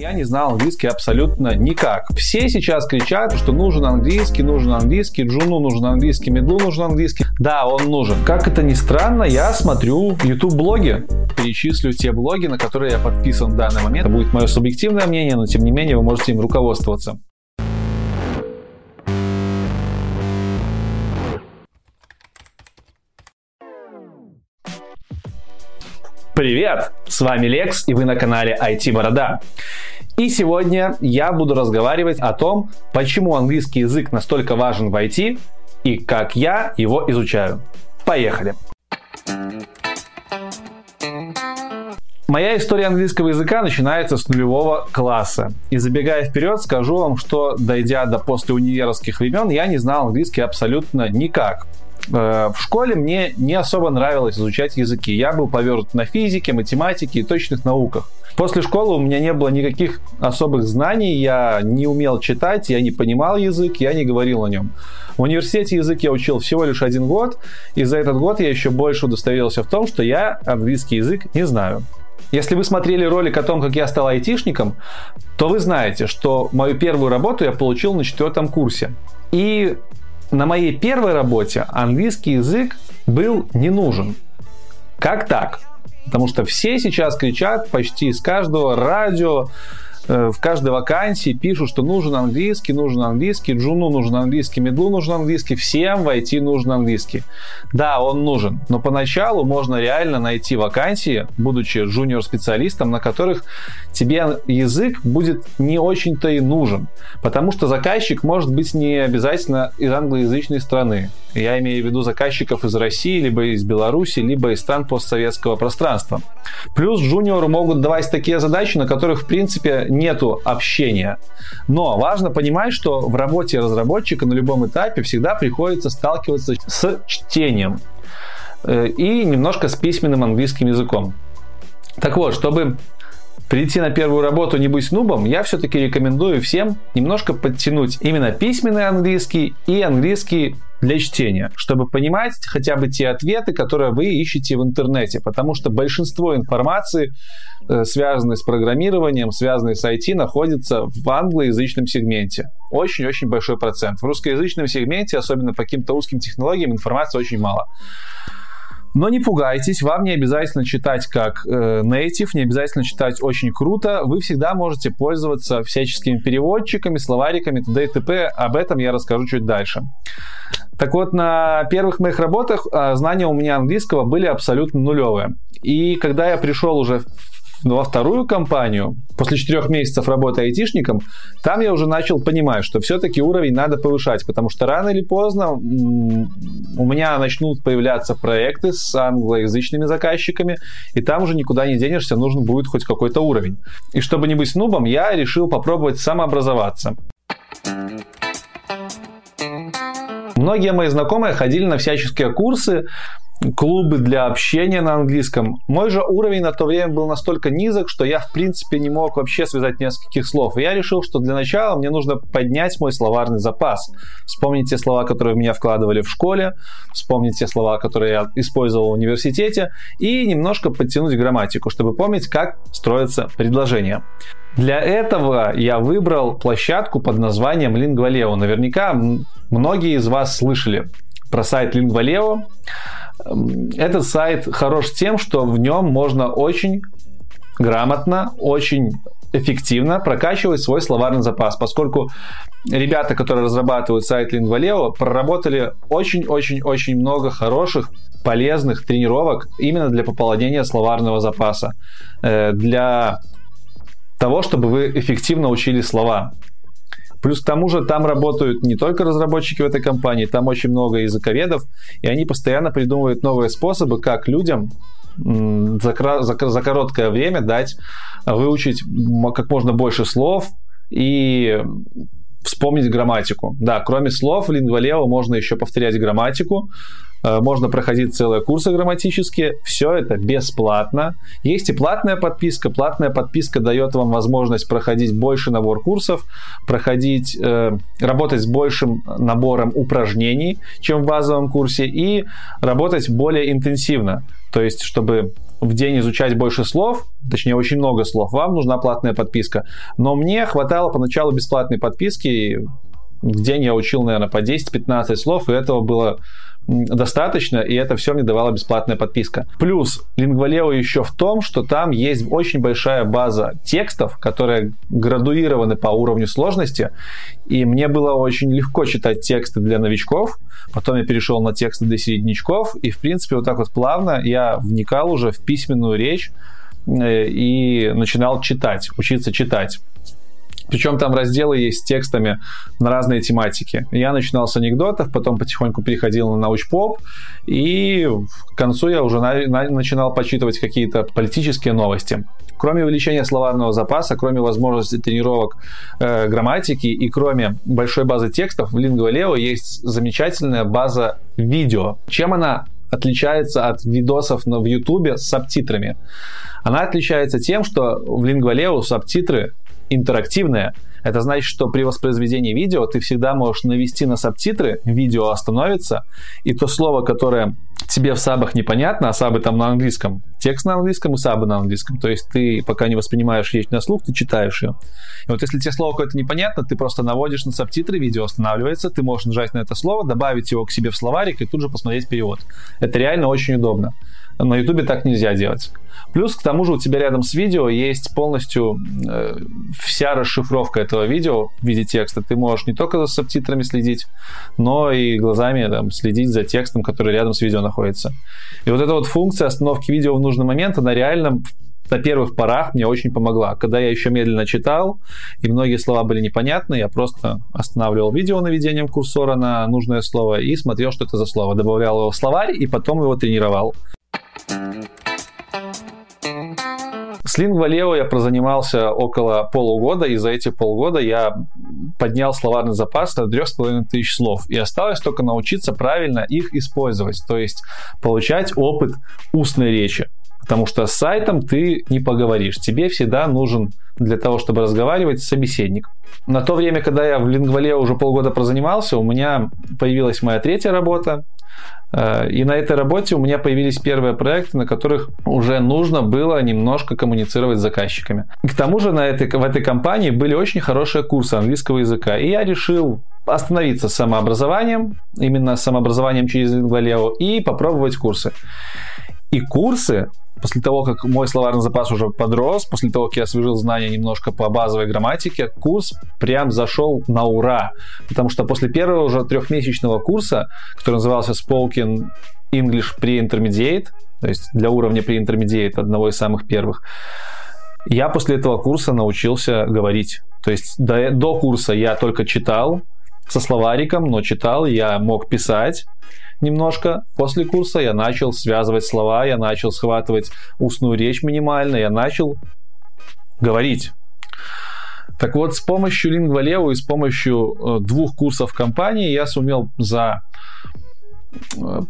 Я не знал английский абсолютно никак. Все сейчас кричат, что нужен английский, нужен английский, Джуну нужен английский, Медлу нужен английский. Да, он нужен. Как это ни странно, я смотрю YouTube-блоги. Перечислю те блоги, на которые я подписан в данный момент. Это будет мое субъективное мнение, но тем не менее вы можете им руководствоваться. Привет! С вами Лекс, и вы на канале IT Борода. И сегодня я буду разговаривать о том, почему английский язык настолько важен в IT и как я его изучаю. Поехали! Моя история английского языка начинается с нулевого класса. И забегая вперед, скажу вам, что дойдя до послеуниверских времен, я не знал английский абсолютно никак. Э, в школе мне не особо нравилось изучать языки. Я был повернут на физике, математике и точных науках. После школы у меня не было никаких особых знаний, я не умел читать, я не понимал язык, я не говорил о нем. В университете язык я учил всего лишь один год, и за этот год я еще больше удостоверился в том, что я английский язык не знаю. Если вы смотрели ролик о том, как я стал айтишником, то вы знаете, что мою первую работу я получил на четвертом курсе. И на моей первой работе английский язык был не нужен. Как так? Потому что все сейчас кричат почти с каждого радио, в каждой вакансии пишут, что нужен английский, нужен английский, джуну нужен английский, медлу нужен английский, всем в IT нужен английский. Да, он нужен, но поначалу можно реально найти вакансии, будучи джуниор-специалистом, на которых тебе язык будет не очень-то и нужен, потому что заказчик может быть не обязательно из англоязычной страны. Я имею в виду заказчиков из России, либо из Беларуси, либо из стран постсоветского пространства. Плюс джуниору могут давать такие задачи, на которых, в принципе, нету общения. Но важно понимать, что в работе разработчика на любом этапе всегда приходится сталкиваться с чтением э, и немножко с письменным английским языком. Так вот, чтобы прийти на первую работу не быть нубом, я все-таки рекомендую всем немножко подтянуть именно письменный английский и английский для чтения, чтобы понимать хотя бы те ответы, которые вы ищете в интернете, потому что большинство информации, э, связанной с программированием, связанной с IT, находится в англоязычном сегменте. Очень-очень большой процент. В русскоязычном сегменте, особенно по каким-то узким технологиям, информации очень мало. Но не пугайтесь, вам не обязательно читать как э, native, не обязательно читать очень круто. Вы всегда можете пользоваться всяческими переводчиками, словариками, т.д. и т.п. Об этом я расскажу чуть дальше. Так вот, на первых моих работах э, знания у меня английского были абсолютно нулевые. И когда я пришел уже но во вторую компанию, после четырех месяцев работы айтишником, там я уже начал понимать, что все-таки уровень надо повышать, потому что рано или поздно у меня начнут появляться проекты с англоязычными заказчиками, и там уже никуда не денешься, нужен будет хоть какой-то уровень. И чтобы не быть нубом, я решил попробовать самообразоваться. Многие мои знакомые ходили на всяческие курсы, клубы для общения на английском. Мой же уровень на то время был настолько низок, что я в принципе не мог вообще связать нескольких слов. И я решил, что для начала мне нужно поднять мой словарный запас. Вспомнить те слова, которые в меня вкладывали в школе, вспомнить те слова, которые я использовал в университете, и немножко подтянуть грамматику, чтобы помнить, как строятся предложения. Для этого я выбрал площадку под названием Lingvaleo. Наверняка многие из вас слышали про сайт Lingvaleo. Этот сайт хорош тем, что в нем можно очень грамотно, очень эффективно прокачивать свой словарный запас, поскольку ребята, которые разрабатывают сайт Lingvaleo, проработали очень-очень-очень много хороших, полезных тренировок именно для пополнения словарного запаса, э, для того, чтобы вы эффективно учили слова. Плюс к тому же там работают не только разработчики в этой компании, там очень много языковедов, и они постоянно придумывают новые способы, как людям за, за, за короткое время дать выучить как можно больше слов и вспомнить грамматику. Да, кроме слов Lingvaleo можно еще повторять грамматику, Э, можно проходить целые курсы грамматические. Все это бесплатно. Есть и платная подписка. Платная подписка дает вам возможность проходить больше набор курсов, проходить, э, работать с большим набором упражнений, чем в базовом курсе, и работать более интенсивно. То есть, чтобы в день изучать больше слов, точнее очень много слов, вам нужна платная подписка. Но мне хватало поначалу бесплатной подписки, в день я учил, наверное, по 10-15 слов, и этого было достаточно, и это все мне давала бесплатная подписка. Плюс Lingvaleo еще в том, что там есть очень большая база текстов, которые градуированы по уровню сложности, и мне было очень легко читать тексты для новичков, потом я перешел на тексты для середнячков, и, в принципе, вот так вот плавно я вникал уже в письменную речь, э, и начинал читать, учиться читать. Причем там разделы есть с текстами на разные тематики. Я начинал с анекдотов, потом потихоньку переходил на научпоп, и к концу я уже на, на, начинал почитывать какие-то политические новости. Кроме увеличения словарного запаса, кроме возможности тренировок э, грамматики и кроме большой базы текстов, в Lingua есть замечательная база видео. Чем она отличается от видосов в YouTube с субтитрами? Она отличается тем, что в Lingua субтитры интерактивная. Это значит, что при воспроизведении видео ты всегда можешь навести на субтитры, видео остановится, и то слово, которое тебе в сабах непонятно, а сабы там на английском, текст на английском и сабы на английском. То есть ты пока не воспринимаешь речь на слух, ты читаешь ее. И вот если тебе слово какое-то непонятно, ты просто наводишь на субтитры, видео останавливается, ты можешь нажать на это слово, добавить его к себе в словарик и тут же посмотреть перевод. Это реально очень удобно. На Ютубе так нельзя делать. Плюс, к тому же, у тебя рядом с видео есть полностью э, вся расшифровка этого видео в виде текста. Ты можешь не только за субтитрами следить, но и глазами там, следить за текстом, который рядом с видео находится. И вот эта вот функция остановки видео в нужный момент, она реально на первых порах мне очень помогла. Когда я еще медленно читал, и многие слова были непонятны, я просто останавливал видео наведением курсора на нужное слово и смотрел, что это за слово. Добавлял его в словарь и потом его тренировал. С Lingua я прозанимался около полугода, и за эти полгода я поднял словарный запас до 3500 слов. И осталось только научиться правильно их использовать, то есть получать опыт устной речи. Потому что с сайтом ты не поговоришь. Тебе всегда нужен для того, чтобы разговаривать, собеседник. На то время, когда я в Лингвале уже полгода прозанимался, у меня появилась моя третья работа. Э, и на этой работе у меня появились первые проекты, на которых уже нужно было немножко коммуницировать с заказчиками. К тому же на этой, в этой компании были очень хорошие курсы английского языка. И я решил остановиться самообразованием, именно самообразованием через Lingvaleo, и попробовать курсы. И курсы после того, как мой словарный запас уже подрос, после того, как я освежил знания немножко по базовой грамматике, курс прям зашел на ура. Потому что после первого уже трехмесячного курса, который назывался Spoken English Pre-Intermediate, то есть для уровня Pre-Intermediate, одного из самых первых, я после этого курса научился говорить. То есть до, до курса я только читал со словариком, но читал, я мог писать, немножко. После курса я начал связывать слова, я начал схватывать устную речь минимально, я начал говорить. Так вот, с помощью Lingvaleo и с помощью э, двух курсов компании я сумел за э,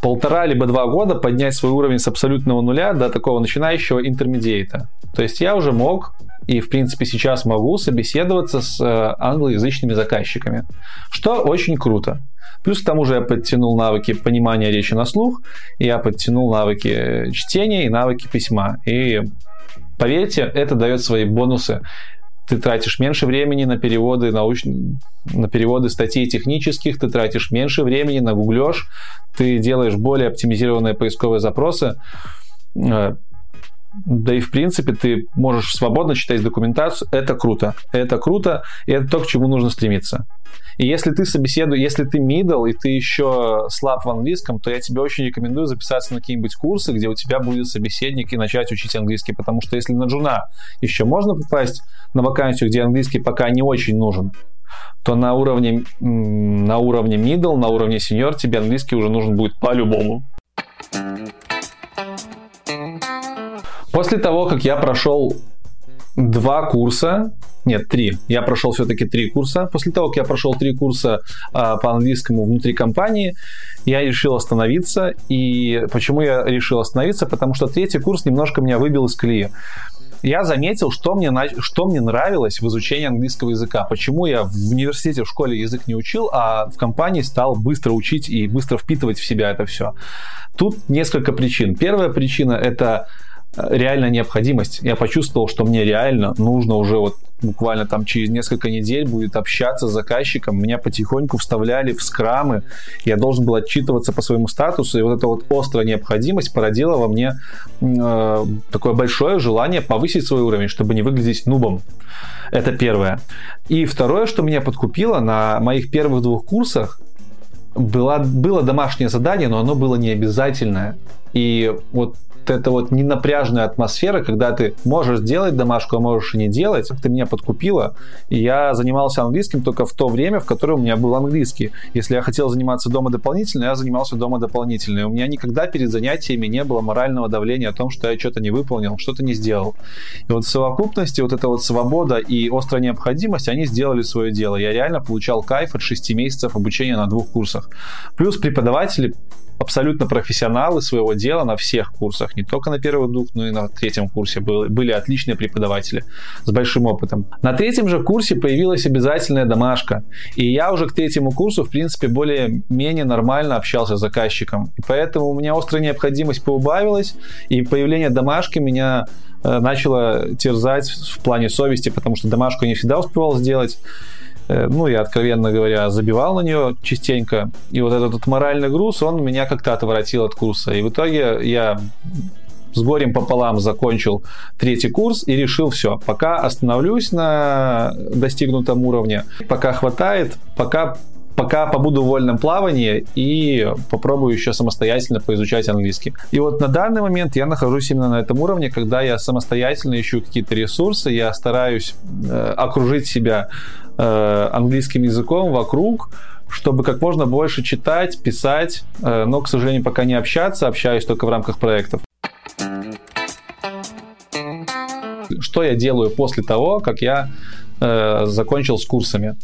полтора либо два года поднять свой уровень с абсолютного нуля до такого начинающего интермедиата. То есть я уже мог и, в принципе, сейчас могу собеседоваться с э, англоязычными заказчиками, что очень круто. Плюс к тому же я подтянул навыки понимания речи на слух, я подтянул навыки чтения и навыки письма. И поверьте, это дает свои бонусы. Ты тратишь меньше времени на переводы науч... на переводы статей технических, ты тратишь меньше времени на гуглеж, ты делаешь более оптимизированные поисковые запросы. Да и в принципе ты можешь свободно читать документацию. Это круто. Это круто, и это то, к чему нужно стремиться. И если ты собеседуешь, если ты middle, и ты еще слаб в английском, то я тебе очень рекомендую записаться на какие-нибудь курсы, где у тебя будет собеседник и начать учить английский, потому что если на джуна еще можно попасть на вакансию, где английский пока не очень нужен, то на уровне, на уровне middle, на уровне senior тебе английский уже нужен будет по-любому. После того, как я прошел два курса, нет, три. Я прошел все-таки три курса. После того, как я прошел три курса а, по английскому внутри компании, я решил остановиться. И почему я решил остановиться? Потому что третий курс немножко меня выбил из колеи. я заметил, что мне, что мне нравилось в изучении английского языка. Почему я в университете, в школе язык не учил, а в компании стал быстро учить и быстро впитывать в себя это все. Тут несколько причин. Первая причина – это реальная необходимость. Я почувствовал, что мне реально нужно уже вот буквально там через несколько недель будет общаться с заказчиком. Меня потихоньку вставляли в скрамы. Я должен был отчитываться по своему статусу. И вот эта вот острая необходимость породила во мне э, такое большое желание повысить свой уровень, чтобы не выглядеть нубом. Это первое. И второе, что меня подкупило на моих первых двух курсах, было, было домашнее задание, но оно было не обязательное. И вот эта вот ненапряжная атмосфера, когда ты можешь сделать домашку, а можешь и не делать, ты меня подкупила, и я занимался английским только в то время, в которое у меня был английский. Если я хотел заниматься дома дополнительно, я занимался дома дополнительно. И у меня никогда перед занятиями не было морального давления о том, что я что-то не выполнил, что-то не сделал. И вот в совокупности вот эта вот свобода и острая необходимость, они сделали свое дело. Я реально получал кайф от 6 месяцев обучения на двух курсах. Плюс преподаватели абсолютно профессионалы своего дела на всех курсах, не только на первых двух, но и на третьем курсе были, были отличные преподаватели с большим опытом. На третьем же курсе появилась обязательная домашка, и я уже к третьему курсу, в принципе, более-менее нормально общался с заказчиком, и поэтому у меня острая необходимость поубавилась, и появление домашки меня э, начало терзать в плане совести, потому что домашку не всегда успевал сделать, ну, я, откровенно говоря, забивал на нее частенько. И вот этот вот моральный груз, он меня как-то отворотил от курса. И в итоге я с горем пополам закончил третий курс и решил все, пока остановлюсь на достигнутом уровне, пока хватает, пока пока побуду в вольном плавании и попробую еще самостоятельно поизучать английский. И вот на данный момент я нахожусь именно на этом уровне, когда я самостоятельно ищу какие-то ресурсы, я стараюсь э, окружить себя э, английским языком вокруг, чтобы как можно больше читать, писать, э, но, к сожалению, пока не общаться, общаюсь только в рамках проектов. Что я делаю после того, как я э, закончил с курсами?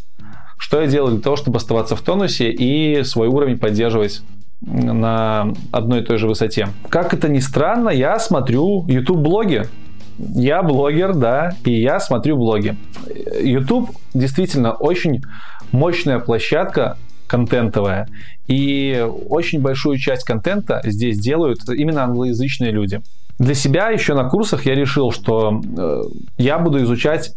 Что я делаю для того, чтобы оставаться в тонусе и свой уровень поддерживать на одной и той же высоте. Как это ни странно, я смотрю YouTube-блоги. Я блогер, да, и я смотрю блоги. YouTube действительно очень мощная площадка контентовая. И очень большую часть контента здесь делают именно англоязычные люди. Для себя еще на курсах я решил, что э, я буду изучать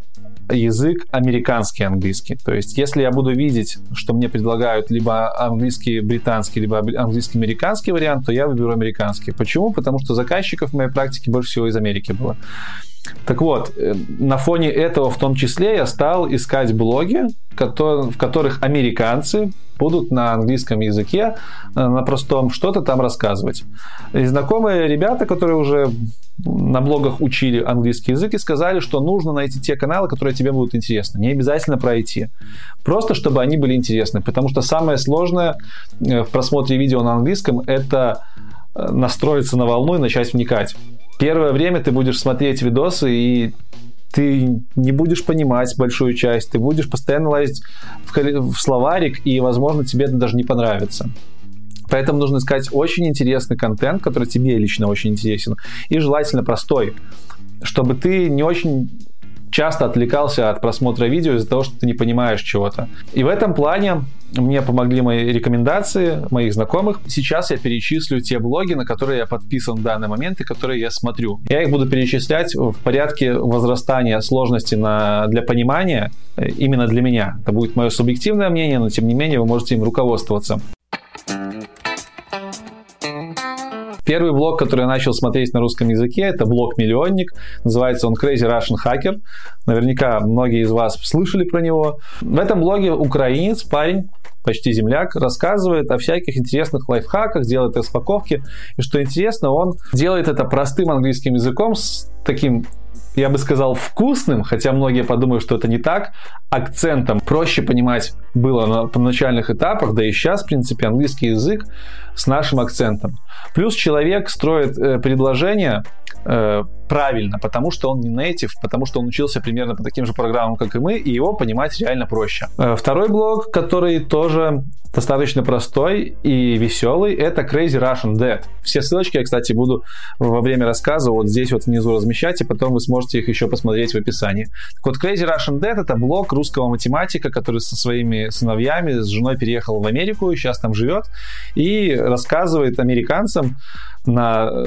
язык американский английский. То есть, если я буду видеть, что мне предлагают либо английский британский, либо английский американский вариант, то я выберу американский. Почему? Потому что заказчиков в моей практике больше всего из Америки было. Так вот, э, на фоне этого в том числе я стал искать блоги, в которых американцы будут на английском языке, э, на простом что-то там рассказывать. И знакомые ребята, которые уже на блогах учили английский язык и сказали, что нужно найти те каналы, которые тебе будут интересны. Не обязательно пройти. Просто, чтобы они были интересны. Потому что самое сложное э, в просмотре видео на английском – это настроиться на волну и начать вникать первое время ты будешь смотреть видосы и ты не будешь понимать большую часть, ты будешь постоянно лазить в, в словарик, и, возможно, тебе это даже не понравится. Поэтому нужно искать очень интересный контент, который тебе лично очень интересен, и желательно простой, чтобы ты не очень часто отвлекался от просмотра видео из-за того, что ты не понимаешь чего-то. И в этом плане мне помогли мои рекомендации моих знакомых. Сейчас я перечислю те блоги, на которые я подписан в данный момент и которые я смотрю. Я их буду перечислять в порядке возрастания сложности на, для понимания э, именно для меня. Это будет мое субъективное мнение, но тем не менее вы можете им руководствоваться. Первый блог, который я начал смотреть на русском языке, это блог «Миллионник». Называется он Crazy Russian Hacker. Наверняка многие из вас слышали про него. В этом блоге украинец, парень, почти земляк, рассказывает о всяких интересных лайфхаках, делает распаковки. И что интересно, он делает это простым английским языком с таким я бы сказал, вкусным, хотя многие подумают, что это не так, акцентом. Проще понимать было на начальных этапах, да и сейчас, в принципе, английский язык с нашим акцентом. Плюс человек строит э, предложение э, правильно, потому что он не native, потому что он учился примерно по таким же программам, как и мы, и его понимать реально проще. Э, второй блок, который тоже достаточно простой и веселый. Это Crazy Russian Dead. Все ссылочки я, кстати, буду во время рассказа вот здесь вот внизу размещать, и потом вы сможете их еще посмотреть в описании. Так вот, Crazy Russian Dead это блог русского математика, который со своими сыновьями, с женой переехал в Америку, сейчас там живет, и рассказывает американцам на э,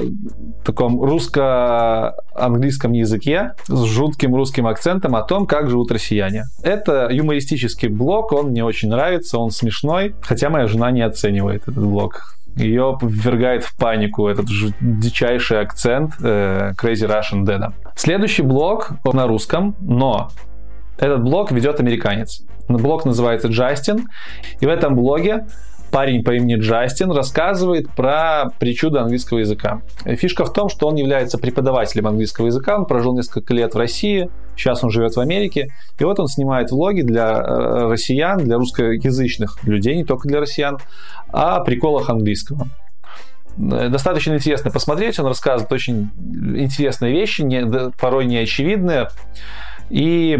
таком русско-английском языке с жутким русским акцентом о том, как живут россияне. Это юмористический блог, он мне очень нравится, он смешной, хотя моя жена не оценивает этот блог. Ее ввергает в панику этот дичайший акцент э, Crazy Russian Dead. Следующий он на русском, но этот блог ведет американец. Блог называется Джастин, и в этом блоге парень по имени Джастин рассказывает про причуды английского языка. Фишка в том, что он является преподавателем английского языка, он прожил несколько лет в России, сейчас он живет в Америке, и вот он снимает влоги для э, россиян, для русскоязычных людей, не только для россиян, о приколах английского достаточно интересно посмотреть. Он рассказывает очень интересные вещи, не, порой неочевидные. И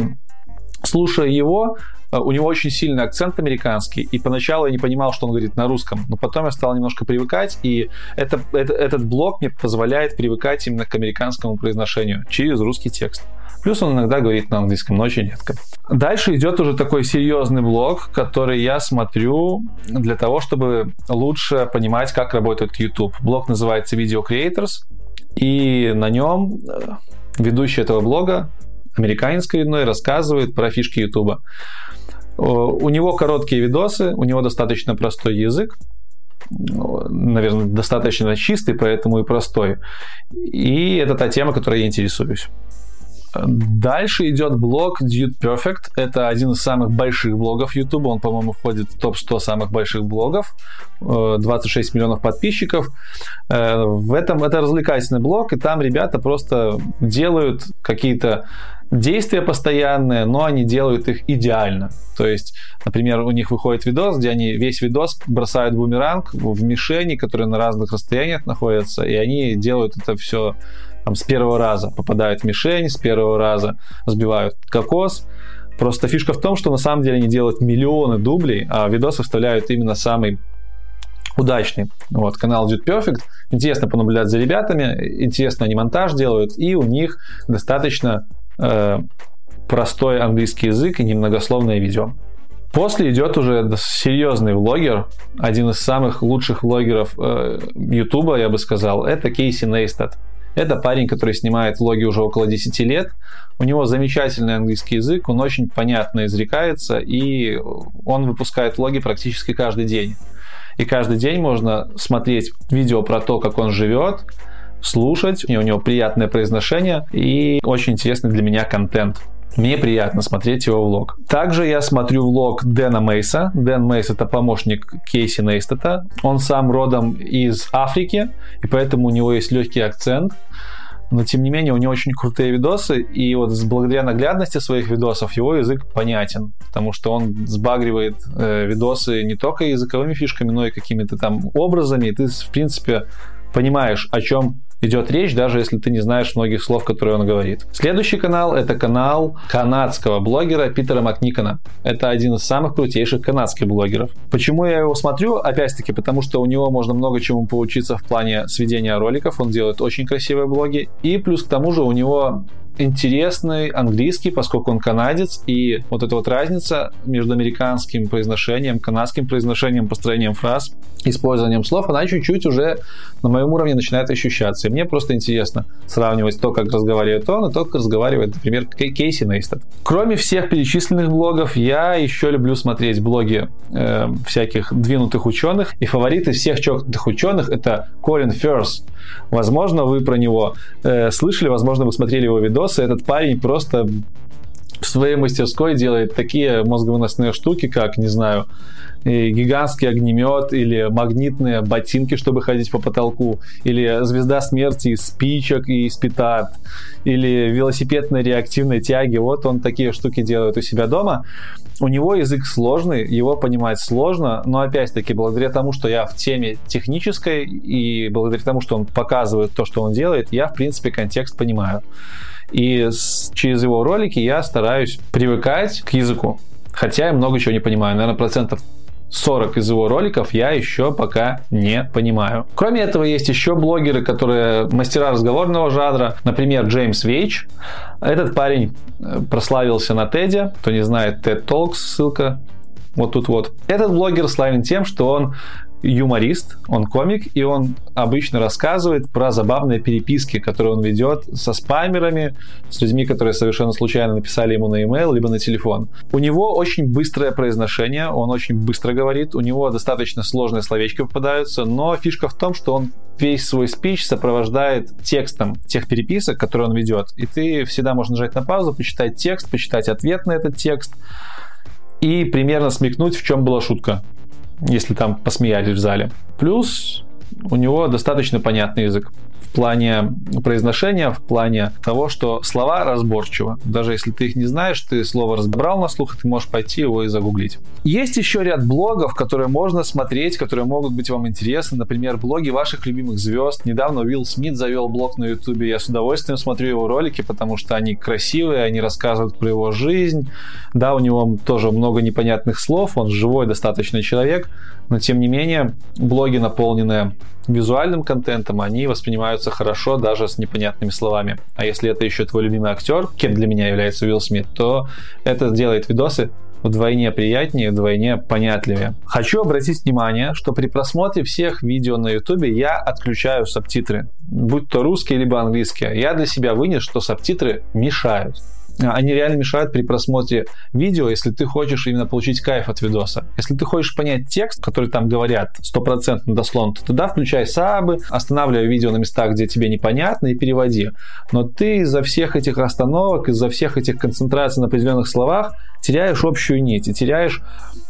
слушая его, Э, у него очень сильный акцент американский, и поначалу я не понимал, что он говорит на русском, но потом я стал немножко привыкать, и это, это, этот блог мне позволяет привыкать именно к американскому произношению через русский текст. Плюс он иногда говорит на английском, но очень редко. Дальше идет уже такой серьезный блог, который я смотрю для того, чтобы лучше понимать, как работает YouTube. Блог называется Video Creators, и на нем э, ведущий этого блога, американец коренной, рассказывает про фишки YouTube. У него короткие видосы, у него достаточно простой язык, наверное, достаточно чистый, поэтому и простой. И это та тема, которой я интересуюсь. Дальше идет блог Dude Perfect. Это один из самых больших блогов YouTube. Он, по-моему, входит в топ-100 самых больших блогов. 26 э, миллионов подписчиков. Э, в этом это развлекательный блог, и там ребята просто делают какие-то действия постоянные, но они делают их идеально. То есть, например, у них выходит видос, где они весь видос бросают бумеранг в мишени, которые на разных расстояниях находятся, и они делают это все там, с первого раза. Попадают в мишень, с первого раза сбивают кокос. Просто фишка в том, что на самом деле они делают миллионы дублей, а видосы вставляют именно самый удачный. Вот, канал Dude Perfect. Интересно понаблюдать за ребятами, интересно они монтаж делают, и у них достаточно Э, простой английский язык и немногословное видео. После идет уже серьезный влогер, один из самых лучших влогеров э, я бы сказал, это Кейси Нейстат. Это парень, который снимает влоги уже около 10 лет. У него замечательный английский язык, он очень понятно изрекается, и он выпускает влоги практически каждый день. И каждый день можно смотреть видео про то, как он живет, слушать, у него приятное произношение и очень интересный для меня контент. Мне приятно смотреть его влог. Также я смотрю влог Дэна Мейса. Дэн Мейс это помощник Кейси Нейстета. Он сам родом из Африки, и поэтому у него есть легкий акцент. Но тем не менее у него очень крутые видосы, и вот благодаря наглядности своих видосов его язык понятен, потому что он сбагривает э, видосы не только языковыми фишками, но и какими-то там образами, и ты в принципе понимаешь, о чем идет речь, даже если ты не знаешь многих слов, которые он говорит. Следующий канал – это канал канадского блогера Питера Макникона. Это один из самых крутейших канадских блогеров. Почему я его смотрю? Опять-таки, потому что у него можно много чему поучиться в плане сведения роликов. Он делает очень красивые блоги. И плюс к тому же у него интересный английский, поскольку он канадец, и вот эта вот разница между американским произношением, канадским произношением, построением фраз, использованием слов, она чуть-чуть уже на моем уровне начинает ощущаться. И мне просто интересно сравнивать то, как разговаривает он, и то, как разговаривает, например, Кейси Нейстед. Кроме всех перечисленных блогов, я еще люблю смотреть блоги э, всяких двинутых ученых, и фавориты всех чокнутых ученых это Колин Ферс. Возможно, вы про него э, слышали, возможно, вы смотрели его видосы. Этот парень просто в своей мастерской делает такие мозговыносные штуки, как, не знаю, гигантский огнемет или магнитные ботинки, чтобы ходить по потолку, или звезда смерти из спичек и из петард, или велосипедные реактивные тяги. Вот он такие штуки делает у себя дома. У него язык сложный, его понимать сложно, но опять-таки благодаря тому, что я в теме технической и благодаря тому, что он показывает то, что он делает, я в принципе контекст понимаю. И с, через его ролики я стараюсь привыкать к языку. Хотя я много чего не понимаю. Наверное, процентов 40 из его роликов я еще пока не понимаю. Кроме этого, есть еще блогеры, которые мастера разговорного жанра. Например, Джеймс Вейч. Этот парень э, прославился на Теде. Кто не знает, TED Talks, ссылка вот тут вот. Этот блогер славен тем, что он юморист, он комик, и он обычно рассказывает про забавные переписки, которые он ведет со спамерами, с людьми, которые совершенно случайно написали ему на e-mail, либо на телефон. У него очень быстрое произношение, он очень быстро говорит, у него достаточно сложные словечки попадаются, но фишка в том, что он весь свой спич сопровождает текстом тех переписок, которые он ведет. И ты всегда можешь нажать на паузу, почитать текст, почитать ответ на этот текст и примерно смекнуть, в чем была шутка если там посмеялись в зале. Плюс у него достаточно понятный язык в плане произношения, в плане того, что слова разборчивы. Даже если ты их не знаешь, ты слово разбрал на слух, ты можешь пойти его и загуглить. Есть еще ряд блогов, которые можно смотреть, которые могут быть вам интересны. Например, блоги ваших любимых звезд. Недавно Уилл Смит завел блог на Ютубе. Я с удовольствием смотрю его ролики, потому что они красивые, они рассказывают про его жизнь. Да, у него тоже много непонятных слов, он живой достаточно человек, но тем не менее блоги, наполненные визуальным контентом, они воспринимаются хорошо даже с непонятными словами. А если это еще твой любимый актер, кем для меня является Уилл Смит, то это делает видосы вдвойне приятнее, вдвойне понятливее. Хочу обратить внимание, что при просмотре всех видео на YouTube я отключаю субтитры, будь то русские либо английские. Я для себя вынес, что субтитры мешают они реально мешают при просмотре видео, если ты хочешь именно получить кайф от видоса. Если ты хочешь понять текст, который там говорят стопроцентно дословно, то тогда включай сабы, останавливай видео на местах, где тебе непонятно, и переводи. Но ты из-за всех этих остановок, из-за всех этих концентраций на определенных словах теряешь общую нить и теряешь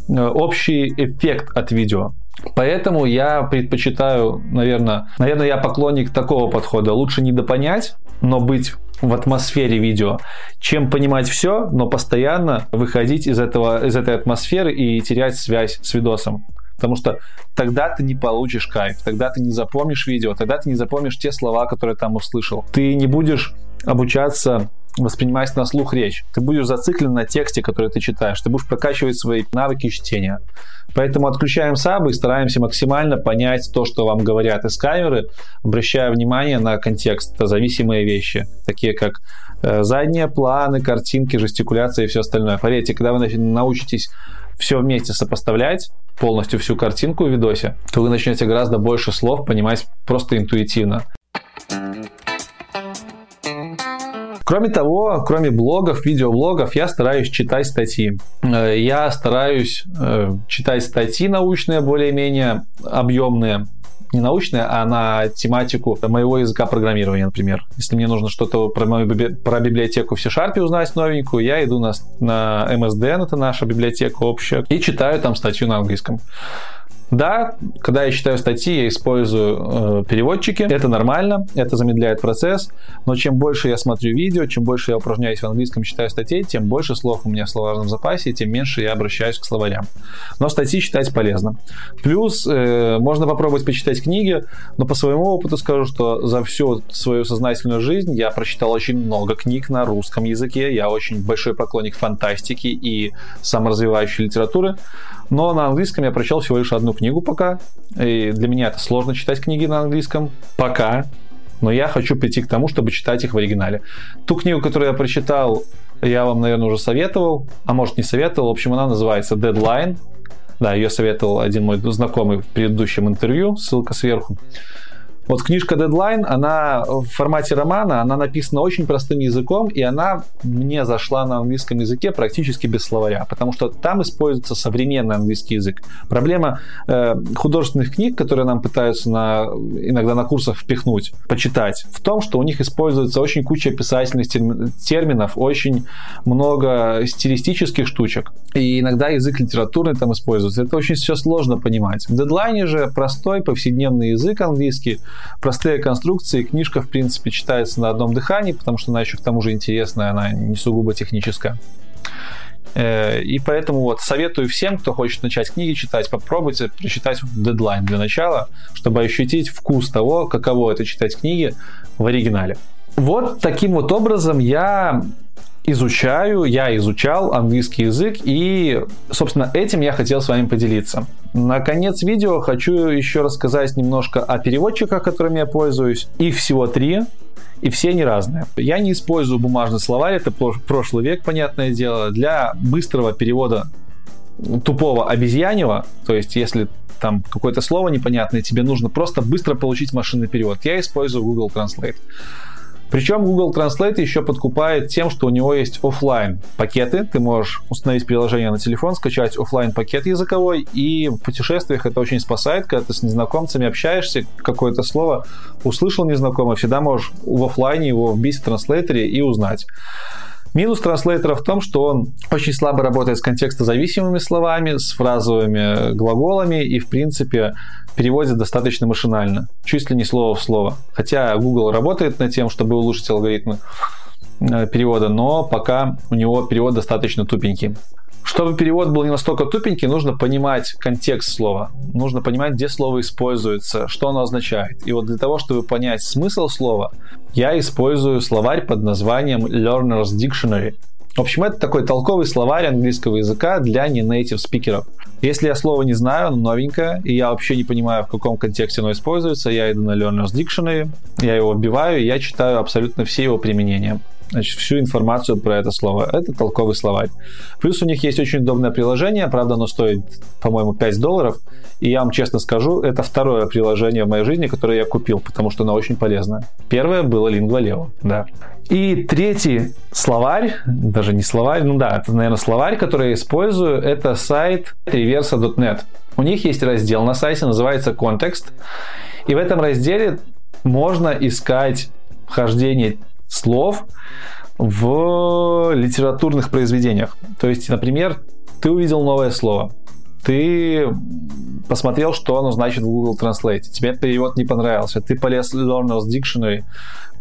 э, общий эффект от видео. Поэтому я предпочитаю, наверное, наверное, я поклонник такого подхода. Лучше не допонять, но быть в атмосфере видео, чем понимать все, но постоянно выходить из, этого, из этой атмосферы и терять связь с видосом. Потому что тогда ты не получишь кайф, тогда ты не запомнишь видео, тогда ты не запомнишь те слова, которые там услышал. Ты не будешь обучаться воспринимать на слух речь. Ты будешь зациклен на тексте, который ты читаешь. Ты будешь прокачивать свои навыки чтения. Поэтому отключаем сабы и стараемся максимально понять то, что вам говорят из камеры, обращая внимание на контекст, зависимые вещи, такие как э, задние планы, картинки, жестикуляция и все остальное. Поверьте, когда вы научитесь все вместе сопоставлять, полностью всю картинку в видосе, то вы начнете гораздо больше слов понимать просто интуитивно. Кроме того, кроме блогов, видеоблогов, я стараюсь читать статьи. Э, я стараюсь э, читать статьи научные, более-менее объемные, не научные, а на тематику моего языка программирования, например. Если мне нужно что-то про, мою, про библиотеку в C-Sharp узнать новенькую, я иду на, на MSDN, это наша библиотека общая, и читаю там статью на английском. Да, когда я читаю статьи, я использую э, переводчики. Это нормально, это замедляет процесс. Но чем больше я смотрю видео, чем больше я упражняюсь в английском, читаю статей, тем больше слов у меня в словарном запасе, тем меньше я обращаюсь к словарям. Но статьи читать полезно. Плюс э, можно попробовать почитать книги, но по своему опыту скажу, что за всю свою сознательную жизнь я прочитал очень много книг на русском языке. Я очень большой поклонник фантастики и саморазвивающей литературы. Но на английском я прочел всего лишь одну книгу пока. И для меня это сложно читать книги на английском. Пока. Но я хочу прийти к тому, чтобы читать их в оригинале. Ту книгу, которую я прочитал, я вам, наверное, уже советовал. А может, не советовал. В общем, она называется Deadline. Да, ее советовал один мой знакомый в предыдущем интервью. Ссылка сверху. Вот книжка Deadline, она в формате романа, она написана очень простым языком, и она мне зашла на английском языке практически без словаря, потому что там используется современный английский язык. Проблема э, художественных книг, которые нам пытаются на, иногда на курсах впихнуть, почитать, в том, что у них используется очень куча писательных терминов, очень много стилистических штучек, и иногда язык литературный там используется. Это очень все сложно понимать. В дедлайне же простой повседневный язык английский, простые конструкции. Книжка, в принципе, читается на одном дыхании, потому что она еще к тому же интересная, она не сугубо техническая. Э, и поэтому вот советую всем, кто хочет начать книги читать, попробуйте прочитать дедлайн для начала, чтобы ощутить вкус того, каково это читать книги в оригинале. Вот таким вот образом я изучаю, я изучал английский язык, и, собственно, этим я хотел с вами поделиться. Наконец видео хочу еще рассказать немножко о переводчиках, которыми я пользуюсь. Их всего три, и все они разные. Я не использую бумажный словарь, это прошлый век, понятное дело. Для быстрого перевода тупого обезьяньего, то есть если там какое-то слово непонятное, тебе нужно просто быстро получить машинный перевод. Я использую Google Translate. Причем Google Translate еще подкупает тем, что у него есть офлайн пакеты. Ты можешь установить приложение на телефон, скачать офлайн пакет языковой, и в путешествиях это очень спасает, когда ты с незнакомцами общаешься, какое-то слово услышал незнакомое, всегда можешь в офлайне его вбить в транслейтере и узнать. Минус транслейтера в том, что он очень слабо работает с контекстозависимыми словами, с фразовыми глаголами и, в принципе, переводит достаточно машинально, чуть ли не слово в слово. Хотя Google работает над тем, чтобы улучшить алгоритмы э, перевода, но пока у него перевод достаточно тупенький. Чтобы перевод был не настолько тупенький, нужно понимать контекст слова. Нужно понимать, где слово используется, что оно означает. И вот для того, чтобы понять смысл слова, я использую словарь под названием Learner's Dictionary. В общем, это такой толковый словарь английского языка для не native спикеров. Если я слово не знаю, оно новенькое, и я вообще не понимаю, в каком контексте оно используется, я иду на Learner's Dictionary, я его вбиваю, и я читаю абсолютно все его применения значит, всю информацию про это слово. Это толковый словарь. Плюс у них есть очень удобное приложение, правда, оно стоит, по-моему, 5 долларов. И я вам честно скажу, это второе приложение в моей жизни, которое я купил, потому что оно очень полезное. Первое было Lingua да. И третий словарь, даже не словарь, ну да, это, наверное, словарь, который я использую, это сайт reversa.net. У них есть раздел на сайте, называется «Контекст». И в этом разделе можно искать вхождение слов в литературных произведениях. То есть, например, ты увидел новое слово, ты посмотрел, что оно значит в Google Translate, тебе перевод не понравился, ты полез в Learner's Dictionary,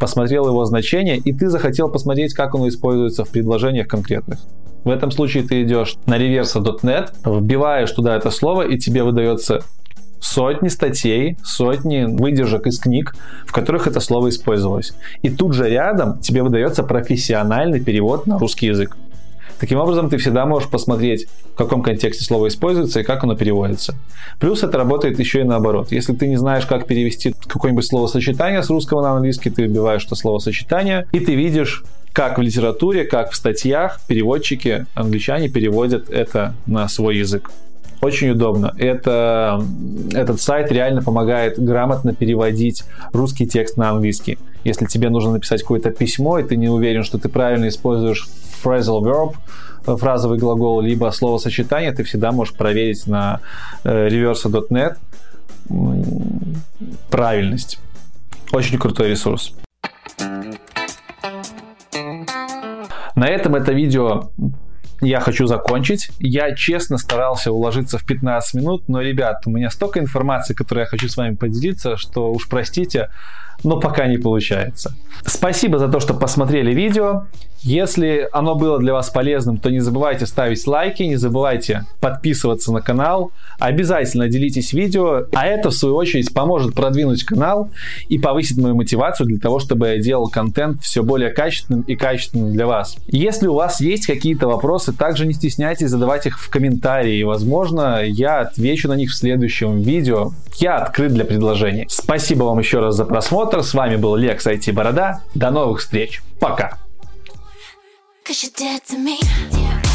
посмотрел его значение, и ты захотел посмотреть, как оно используется в предложениях конкретных. В этом случае ты идешь на reversa.net, вбиваешь туда это слово, и тебе выдается сотни статей, сотни выдержек из книг, в которых это слово использовалось. И тут же рядом тебе выдается профессиональный перевод на русский язык. Таким образом, ты всегда можешь посмотреть, в каком контексте слово используется и как оно переводится. Плюс это работает еще и наоборот. Если ты не знаешь, как перевести какое-нибудь словосочетание с русского на английский, ты вбиваешь это словосочетание, и ты видишь, как в литературе, как в статьях переводчики, англичане переводят это на свой язык. Очень удобно. Это, этот сайт реально помогает грамотно переводить русский текст на английский. Если тебе нужно написать какое-то письмо, и ты не уверен, что ты правильно используешь phrasal verb, э, фразовый глагол, либо словосочетание, ты всегда можешь проверить на э, reversa.net правильность. Очень крутой ресурс. На этом это видео я хочу закончить. Я честно старался уложиться в 15 минут, но, ребят, у меня столько информации, которую я хочу с вами поделиться, что уж простите, но пока не получается. Спасибо за то, что посмотрели видео. Если оно было для вас полезным, то не забывайте ставить лайки, не забывайте подписываться на канал, обязательно делитесь видео, а это в свою очередь поможет продвинуть канал и повысить мою мотивацию для того, чтобы я делал контент все более качественным и качественным для вас. Если у вас есть какие-то вопросы, также не стесняйтесь задавать их в комментарии, возможно, я отвечу на них в следующем видео. Я открыт для предложений. Спасибо вам еще раз за просмотр, с вами был Лекс IT Борода, до новых встреч, пока! Cause you're dead to me. Yeah.